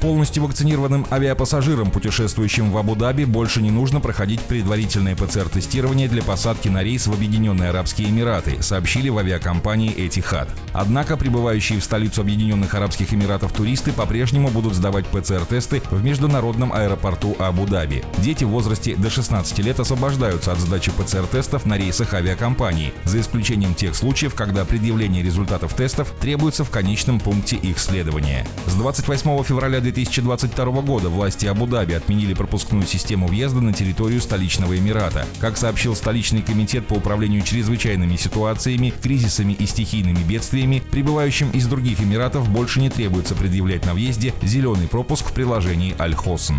Полностью вакцинированным авиапассажирам, путешествующим в Абу-Даби, больше не нужно проходить предварительное ПЦР-тестирование для посадки на рейс в Объединенные Арабские Эмираты, сообщили в авиакомпании «Этихад». Однако прибывающие в столицу Объединенных Арабских Эмиратов туристы по-прежнему будут сдавать ПЦР-тесты в международном аэропорту Абу-Даби. Дети в возрасте до 16 лет освобождаются от сдачи ПЦР-тестов на рейсах авиакомпании, за исключением тех случаев, когда предъявление результатов тестов требуется в конечном пункте их следования. С 28 февраля 2022 года власти Абу-Даби отменили пропускную систему въезда на территорию столичного Эмирата. Как сообщил столичный комитет по управлению чрезвычайными ситуациями, кризисами и стихийными бедствиями, прибывающим из других Эмиратов больше не требуется предъявлять на въезде зеленый пропуск в приложении Аль-Хосн.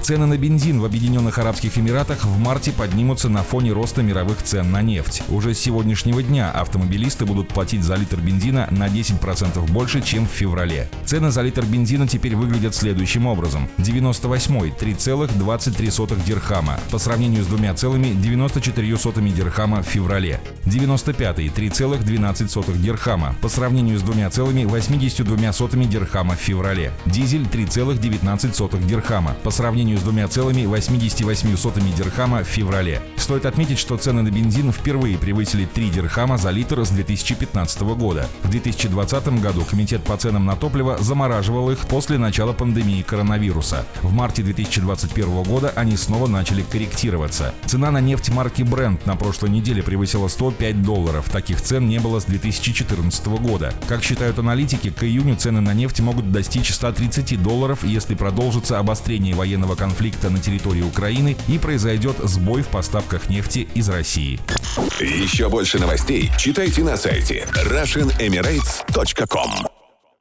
Цены на бензин в Объединенных Арабских Эмиратах в марте поднимутся на фоне роста мировых цен на нефть. Уже с сегодняшнего дня автомобилисты будут платить за литр бензина на 10% больше, чем в феврале. Цены за литр бензина теперь выглядят следующим образом. 98-й 3,23 дирхама по сравнению с 2,94 дирхама в феврале. 95-й 3,12 дирхама по сравнению с 2,82 дирхама в феврале. Дизель 3,19 дирхама по сравнению с 2,88 дирхама в феврале. Стоит отметить, что цены на бензин впервые превысили 3 дирхама за литр с 2015 года. В 2020 году Комитет по ценам на топливо замораживал их после начала пандемии коронавируса. В марте 2021 года они снова начали корректироваться. Цена на нефть марки Brent на прошлой неделе превысила 105 долларов. Таких цен не было с 2014 года. Как считают аналитики, к июню цены на нефть могут достичь 130 долларов, если продолжится обострение военного конфликта на территории Украины и произойдет сбой в поставках нефти из России. Еще больше новостей читайте на сайте RussianEmirates.com